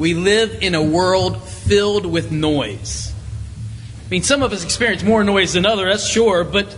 we live in a world filled with noise. I mean, some of us experience more noise than others, that's sure, but,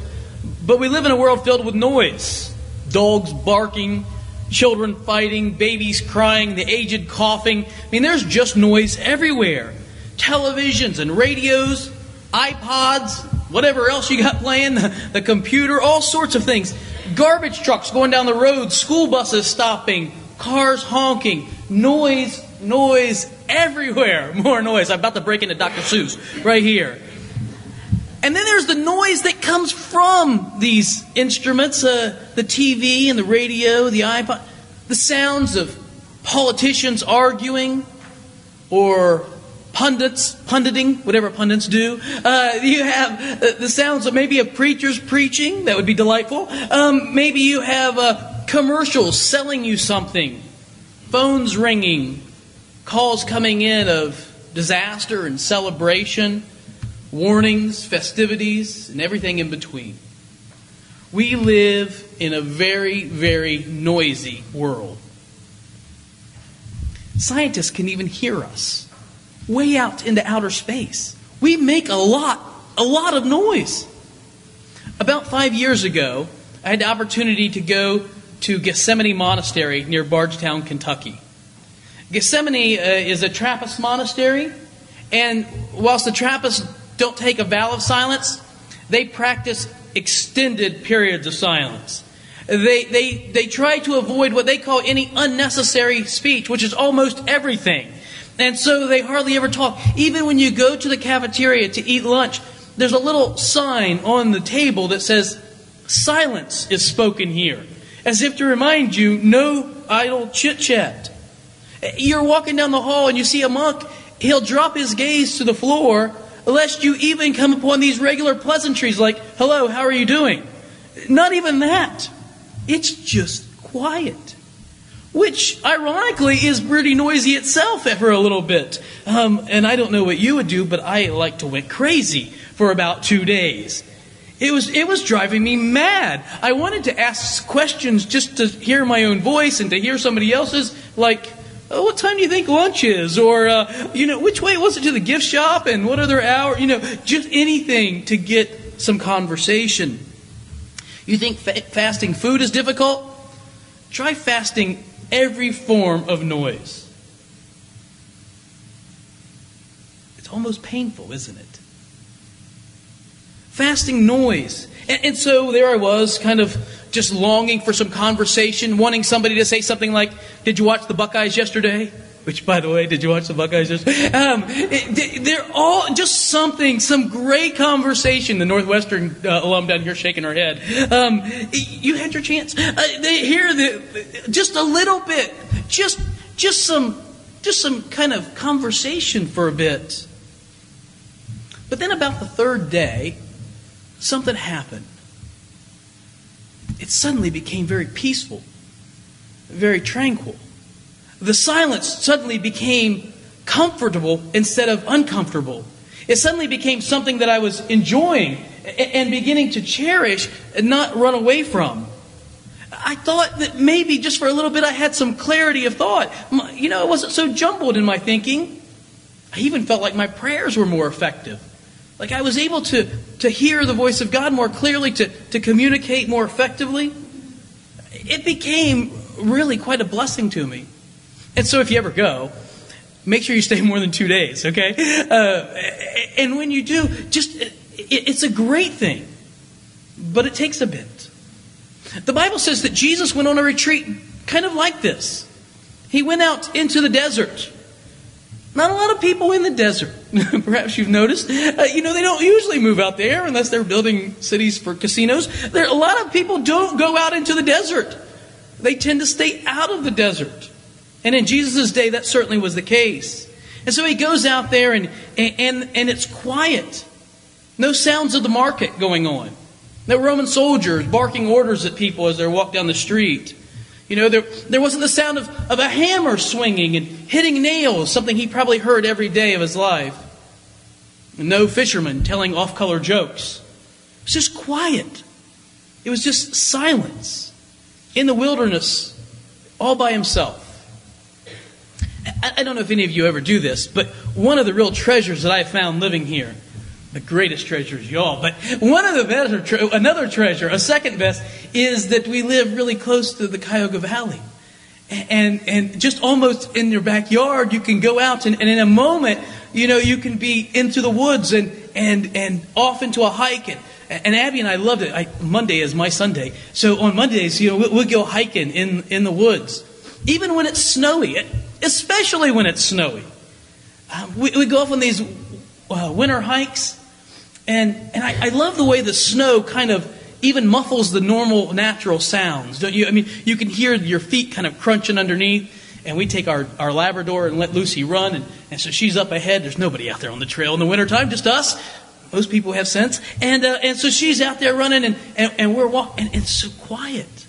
but we live in a world filled with noise. Dogs barking, children fighting, babies crying, the aged coughing. I mean, there's just noise everywhere. Televisions and radios, iPods, whatever else you got playing, the, the computer, all sorts of things. Garbage trucks going down the road, school buses stopping, cars honking, noise, noise everywhere. More noise. I'm about to break into Dr. Seuss right here. And then there's the noise that comes from these instruments uh, the TV and the radio, the iPod, the sounds of politicians arguing or pundits, punditing, whatever pundits do. Uh, you have uh, the sounds of maybe of preachers preaching, that would be delightful. Um, maybe you have uh, commercials selling you something, phones ringing, calls coming in of disaster and celebration, warnings, festivities, and everything in between. We live in a very, very noisy world. Scientists can even hear us way out into outer space. We make a lot, a lot of noise. About five years ago, I had the opportunity to go to Gethsemani Monastery near Bardstown, Kentucky. Gethsemani uh, is a Trappist monastery, and whilst the Trappists don't take a vow of silence, they practice extended periods of silence. They, they, they try to avoid what they call any unnecessary speech, which is almost everything. And so they hardly ever talk. Even when you go to the cafeteria to eat lunch, there's a little sign on the table that says, Silence is spoken here. As if to remind you, no idle chit chat. You're walking down the hall and you see a monk, he'll drop his gaze to the floor, lest you even come upon these regular pleasantries like, Hello, how are you doing? Not even that. It's just quiet which ironically is pretty noisy itself for a little bit. Um, and I don't know what you would do, but I like to went crazy for about two days. It was, it was driving me mad. I wanted to ask questions just to hear my own voice and to hear somebody else's, like, oh, what time do you think lunch is? Or, uh, you know, which way was it to the gift shop and what other hour? You know, just anything to get some conversation. You think fa- fasting food is difficult? Try fasting every form of noise. It's almost painful, isn't it? Fasting noise. And, and, so there I was, kind of just longing for some conversation, wanting somebody to say something like, Did you watch the Buckeyes yesterday? Which, by the way, did you watch the Buckeyes? Um, it, they're all just something, some great conversation. The Northwestern uh, alum down here shaking her head. Um, you had your chance. Uh, they hear the, just a little bit, just just some just some kind of conversation for a bit. But then, about the third day, something happened. It suddenly became very peaceful, very tranquil the silence suddenly became comfortable instead of uncomfortable. It suddenly became something that I was enjoying and beginning to cherish and not run away from. I thought that maybe just for a little bit I had some clarity of thought. You know, it wasn't so jumbled in my thinking. I even felt like my prayers were more effective. Like I was able to, to hear the voice of God more clearly, to, to communicate more effectively. It became really quite a blessing to me. And so if you ever go, make sure you stay more than two days, okay? Uh, and when you do, just, it, it's a great thing, but it takes a bit. The Bible says that Jesus went on a retreat kind of like this. He went out into the desert. Not a lot of people in the desert. Perhaps you've noticed. Uh, you know, they don't usually move out there unless they're building cities for casinos. There, a lot of people don't go out into the desert. They tend to stay out of the desert. And in Jesus' day, that certainly was the case. And so he goes out there and, and, and it's quiet. No sounds of the market going on. No Roman soldiers barking orders at people as they walk down the street. You know, there, there wasn't the sound of, of a hammer swinging and hitting nails, something he probably heard every day of his life. And no fishermen telling off color jokes. It was just quiet. It was just silence in the wilderness, all by himself. I, I don't know if any of you ever do this, but one of the real treasures that I found living here, the greatest treasure is y'all, but one of the better, tre- another treasure, a second best, is that we live really close to the Cuyahoga Valley. And, and just almost in your backyard, you can go out and, and in a moment, you know, you can be into the woods and, and, and off into a hike. And, and Abby and I loved it. I, Monday is my Sunday. So on Mondays, you know, we'll, we'll go hiking in, in the woods. Even when it's snowy, especially when it's snowy. Um, we, we, go off on these uh, winter hikes. And, and I, I love the way the snow kind of even muffles the normal natural sounds. Don't you? I mean, you can hear your feet kind of crunching underneath. And we take our, our Labrador and let Lucy run. And, and so she's up ahead. There's nobody out there on the trail in the wintertime, just us. Most people have sense. And, uh, and so she's out there running, and, and, and we're walking. And it's so quiet.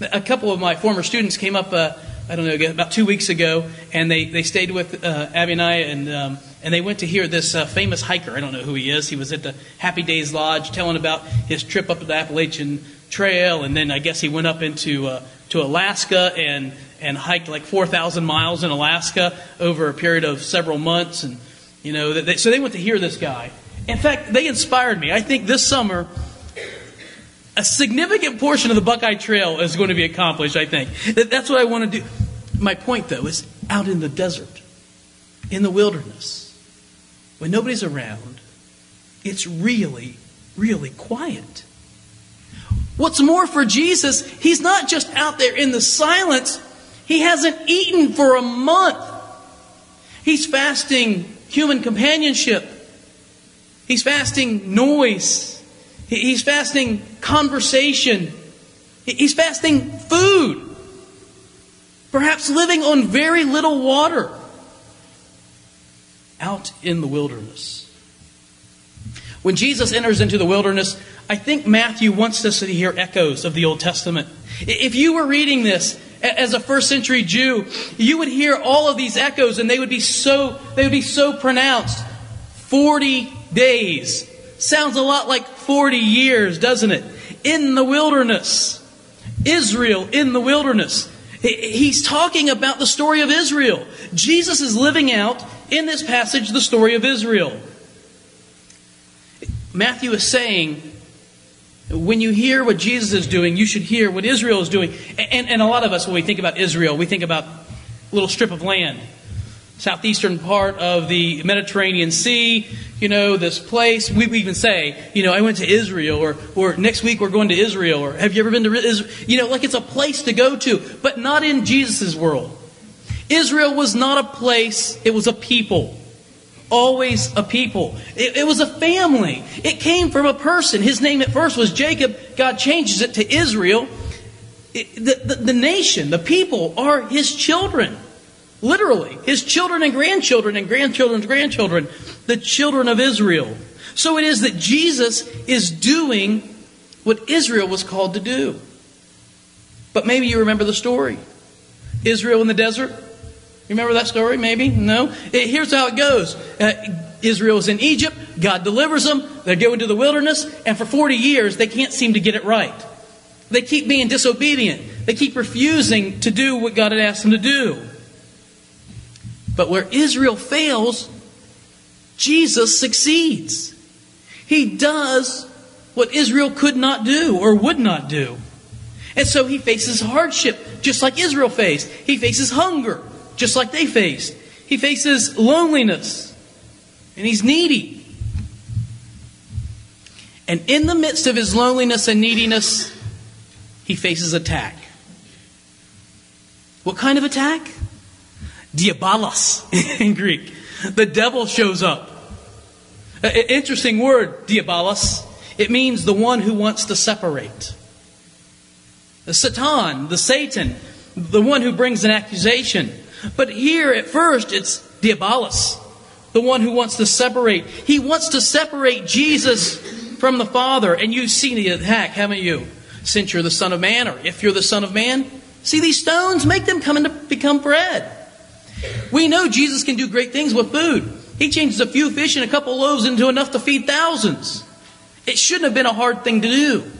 A couple of my former students came up, uh, I don't know, about two weeks ago, and they, they stayed with uh, Abby and I. And um, and they went to hear this uh, famous hiker. I don't know who he is. He was at the Happy Days Lodge telling about his trip up the Appalachian Trail, and then I guess he went up into uh, to Alaska and and hiked like 4,000 miles in Alaska over a period of several months. And you know, they, so they went to hear this guy. In fact, they inspired me. I think this summer. A significant portion of the Buckeye Trail is going to be accomplished, I think. That's what I want to do. My point, though, is out in the desert, in the wilderness when nobody's around, it's really, really quiet. What's more, for Jesus, he's not just out there in the silence, he hasn't eaten for a month. He's fasting human companionship, he's fasting noise, he's fasting conversation, he's fasting food, perhaps living on very little water out in the wilderness. When Jesus enters into the wilderness, I think Matthew wants us to hear echoes of the Old Testament. If you were reading this as a first century Jew, you would hear all of these echoes and they would be so they would be so pronounced. 40 days. Sounds a lot like 40 years, doesn't it? In the wilderness. Israel in the wilderness. He's talking about the story of Israel. Jesus is living out in this passage the story of Israel. Matthew is saying, when you hear what Jesus is doing, you should hear what Israel is doing. And, and a lot of us, when we think about Israel, we think about a little strip of land, southeastern part of the Mediterranean Sea, you know, this place. We even say, you know, I went to Israel, or, or next week we're going to Israel, or have you ever been to Israel? You know, like it's a place to go to, but not in Jesus' world. Israel was not a place, it was a people. Always a people. It, it, was a family. It came from a person. His name at first was Jacob. God changes it to Israel. It, the, the, the nation, the people, are his children. Literally. His children and grandchildren and grandchildren's grandchildren. The children of Israel. So it is that Jesus is doing what Israel was called to do. But maybe you remember the story. Israel in the desert, remember that story? Maybe? No? It, here's how it goes uh, Israel is in Egypt. God delivers them. They go into the wilderness. And for 40 years, they can't seem to get it right. They keep being disobedient. They keep refusing to do what God had asked them to do. But where Israel fails, Jesus succeeds. He does what Israel could not do or would not do. And so he faces hardship, just like Israel faced. He faces hunger, just like they faced. He faces loneliness, and he's needy. And in the midst of his loneliness and neediness, he faces attack. What kind of attack? Diabolos in Greek. The devil shows up. Interesting word, diabolos. It means the one who wants to separate. The Satan, the Satan, the one who brings an accusation. But here at first it's Diabolos, the one who wants to separate. He wants to separate Jesus from the Father. And you've seen the attack, haven't you? Since you're the Son of Man, or if you're the Son of Man, see these stones, make them come into become bread. We know Jesus can do great things with food. He changes a few fish and a couple loaves into enough to feed thousands. It shouldn't have been a hard thing to do.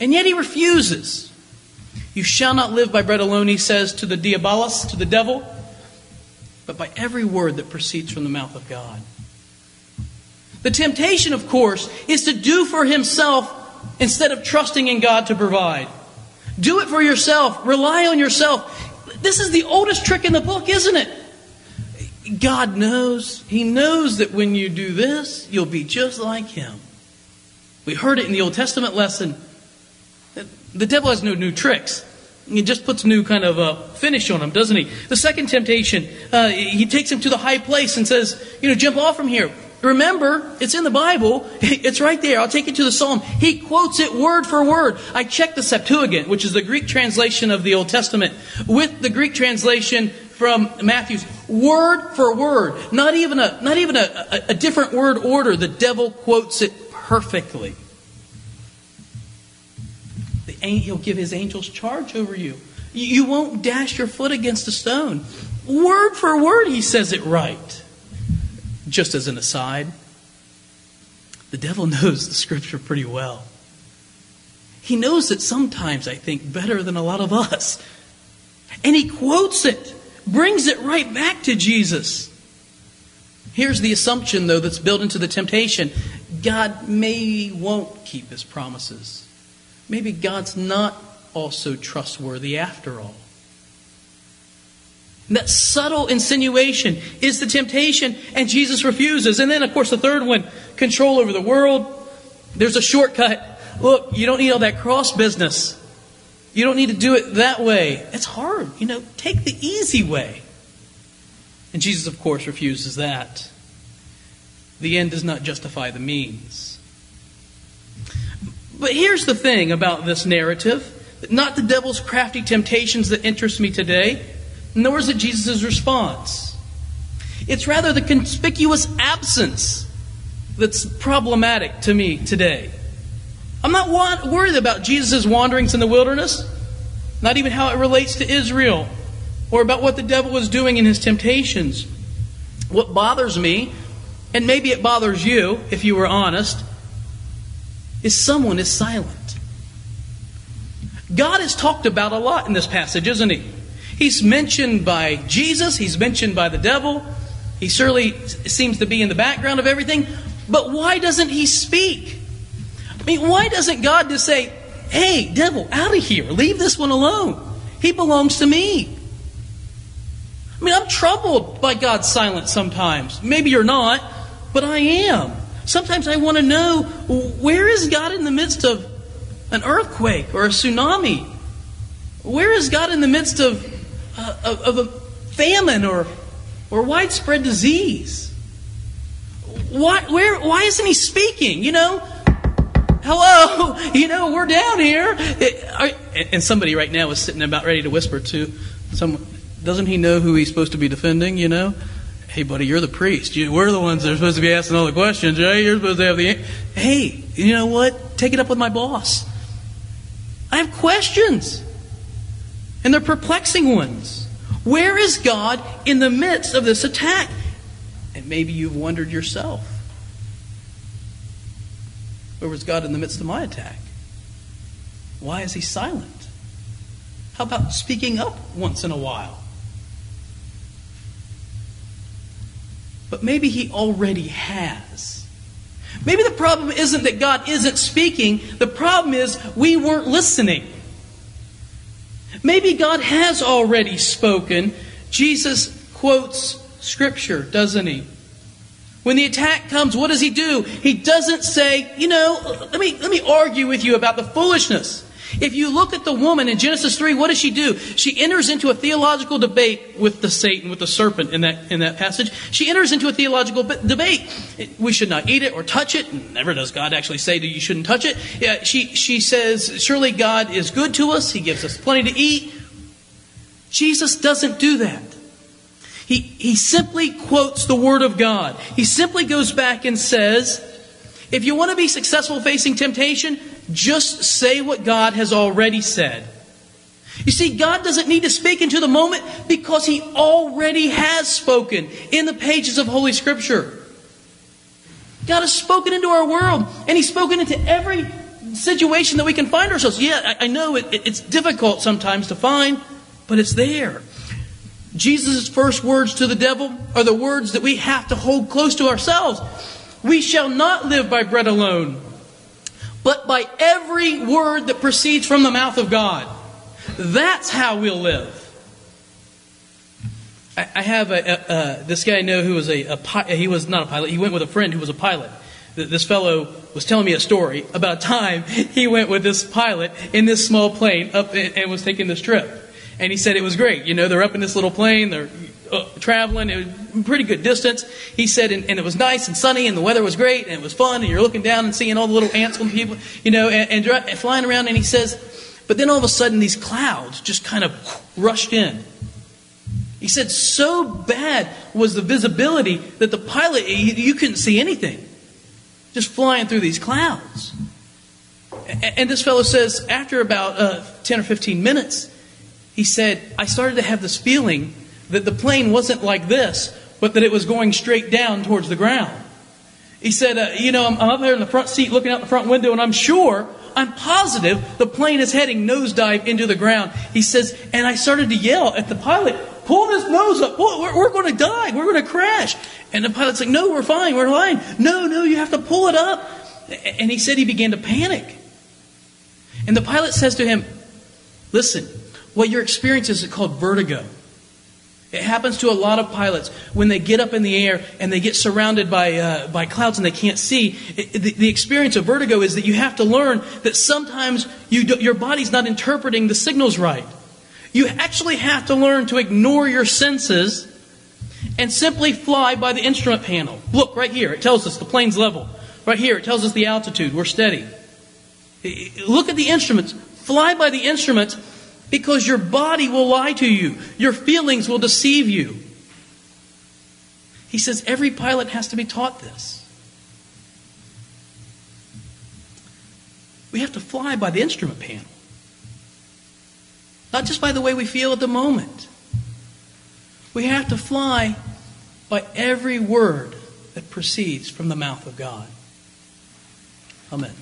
And yet he refuses. You shall not live by bread alone, he says to the diabolos, to the devil, but by every word that proceeds from the mouth of God. The temptation, of course, is to do for himself instead of trusting in God to provide. Do it for yourself. Rely on yourself. This is the oldest trick in the book, isn't it? God knows. He knows that when you do this, you'll be just like Him. We heard it in the Old Testament lesson. The devil has no new tricks. He just puts new kind of a finish on him, doesn't he? The second temptation, uh, he takes him to the high place and says, you know, jump off from here. Remember, it's in the Bible. It's right there. I'll take you to the Psalm. He quotes it word for word. I checked the Septuagint, which is the Greek translation of the Old Testament, with the Greek translation from Matthew's, word for word. Not even a, not even a, a, a different word order. The devil quotes it perfectly. The, he'll give his angels charge over you. You won't dash your foot against a stone. Word for word, he says it right. Just as an aside, the devil knows the scripture pretty well. He knows it sometimes, I think, better than a lot of us. And he quotes it, brings it right back to Jesus. Here's the assumption, though, that's built into the temptation God may won't keep his promises. Maybe God's not also trustworthy after all. That subtle insinuation is the temptation, and Jesus refuses. And then, of course, the third one control over the world. There's a shortcut. Look, you don't need all that cross business. You don't need to do it that way. It's hard. You know, take the easy way. And Jesus, of course, refuses that. The end does not justify the means. But here's the thing about this narrative not the devil's crafty temptations that interest me today, nor is it Jesus' response. It's rather the conspicuous absence that's problematic to me today. I'm not worried about Jesus' wanderings in the wilderness, not even how it relates to Israel, or about what the devil was doing in his temptations. What bothers me, and maybe it bothers you if you were honest, is someone is silent. God is talked about a lot in this passage, isn't he? He's mentioned by Jesus, he's mentioned by the devil. He certainly seems to be in the background of everything. But why doesn't he speak? I mean, why doesn't God just say, hey, devil, out of here, leave this one alone? He belongs to me. I mean, I'm troubled by God's silence sometimes. Maybe you're not, but I am. Sometimes I want to know where is God in the midst of an earthquake or a tsunami? Where is God in the midst of uh, of, of a famine or, or widespread disease? Why, where, why isn't he speaking? You know, hello, you know, we're down here. And somebody right now is sitting about ready to whisper to someone, doesn't he know who he's supposed to be defending, you know? Hey, buddy, you're the priest. we're the ones that are supposed to be asking all the questions, right? You're supposed to have the. Hey, you know what? Take it up with my boss. I have questions. And they're perplexing ones. Where is God in the midst of this attack? And maybe you've wondered yourself. Where was God in the midst of my attack? Why is he silent? How about speaking up once in a while? But maybe he already has. Maybe the problem isn't that God isn't speaking, the problem is we weren't listening. Maybe God has already spoken. Jesus quotes Scripture, doesn't he? When the attack comes, what does he do? He doesn't say, you know, let me, let me argue with you about the foolishness. If you look at the woman in Genesis 3, what does she do? She enters into a theological debate with the Satan, with the serpent in that, in that passage. She enters into a theological debate. We should not eat it or touch it. Never does God actually say that you shouldn't touch it. Yeah, she, she says, surely God is good to us. He gives us plenty to eat. Jesus doesn't do that. He, he simply quotes the Word of God. He simply goes back and says, if you want to be successful facing temptation, just say what God has already said. You see, God doesn't need to speak into the moment because He already has spoken in the pages of Holy Scripture. God has spoken into our world, and He's spoken into every situation that we can find ourselves. Yeah, I, I know it, it, it's difficult sometimes to find, but it's there. Jesus' first words to the devil are the words that we have to hold close to ourselves. We shall not live by bread alone, but by every word that proceeds from the mouth of God. That's how we'll live. I, have a, a, uh, this guy I know who was a, a he was not a pilot. He went with a friend who was a pilot. This fellow was telling me a story about a time he went with this pilot in this small plane up and was taking this trip. And he said it was great. You know, they're up in this little plane, they're uh, traveling, it was pretty good distance. He said, and, and, it was nice and sunny, and the weather was great, and it was fun, and you're looking down and seeing all the little ants and people, you know, and, and, and flying around. And he says, but then all of a sudden, these clouds just kind of rushed in. He said, so bad was the visibility that the pilot, you couldn't see anything. Just flying through these clouds. And this fellow says, after about uh, 10 or 15 minutes, he said, I started to have this feeling that the plane wasn't like this, but that it was going straight down towards the ground. He said, uh, You know, I'm, I'm up there in the front seat looking out the front window, and I'm sure, I'm positive the plane is heading nosedive into the ground. He says, And I started to yell at the pilot, Pull his nose up. We're, we're going to die. We're going to crash. And the pilot's like, No, we're fine. We're fine. No, no, you have to pull it up. And he said he began to panic. And the pilot says to him, Listen, what you're experiencing is called vertigo. It happens to a lot of pilots when they get up in the air and they get surrounded by, uh, by clouds and they can't see. It, the, the, experience of vertigo is that you have to learn that sometimes you do, your body's not interpreting the signals right. You actually have to learn to ignore your senses and simply fly by the instrument panel. Look, right here, it tells us the plane's level. Right here, it tells us the altitude. We're steady. Look at the instruments. Fly by the instruments because your body will lie to you, your feelings will deceive you. He says every pilot has to be taught this. We have to fly by the instrument panel, not just by the way we feel at the moment. We have to fly by every word that proceeds from the mouth of God. Amen.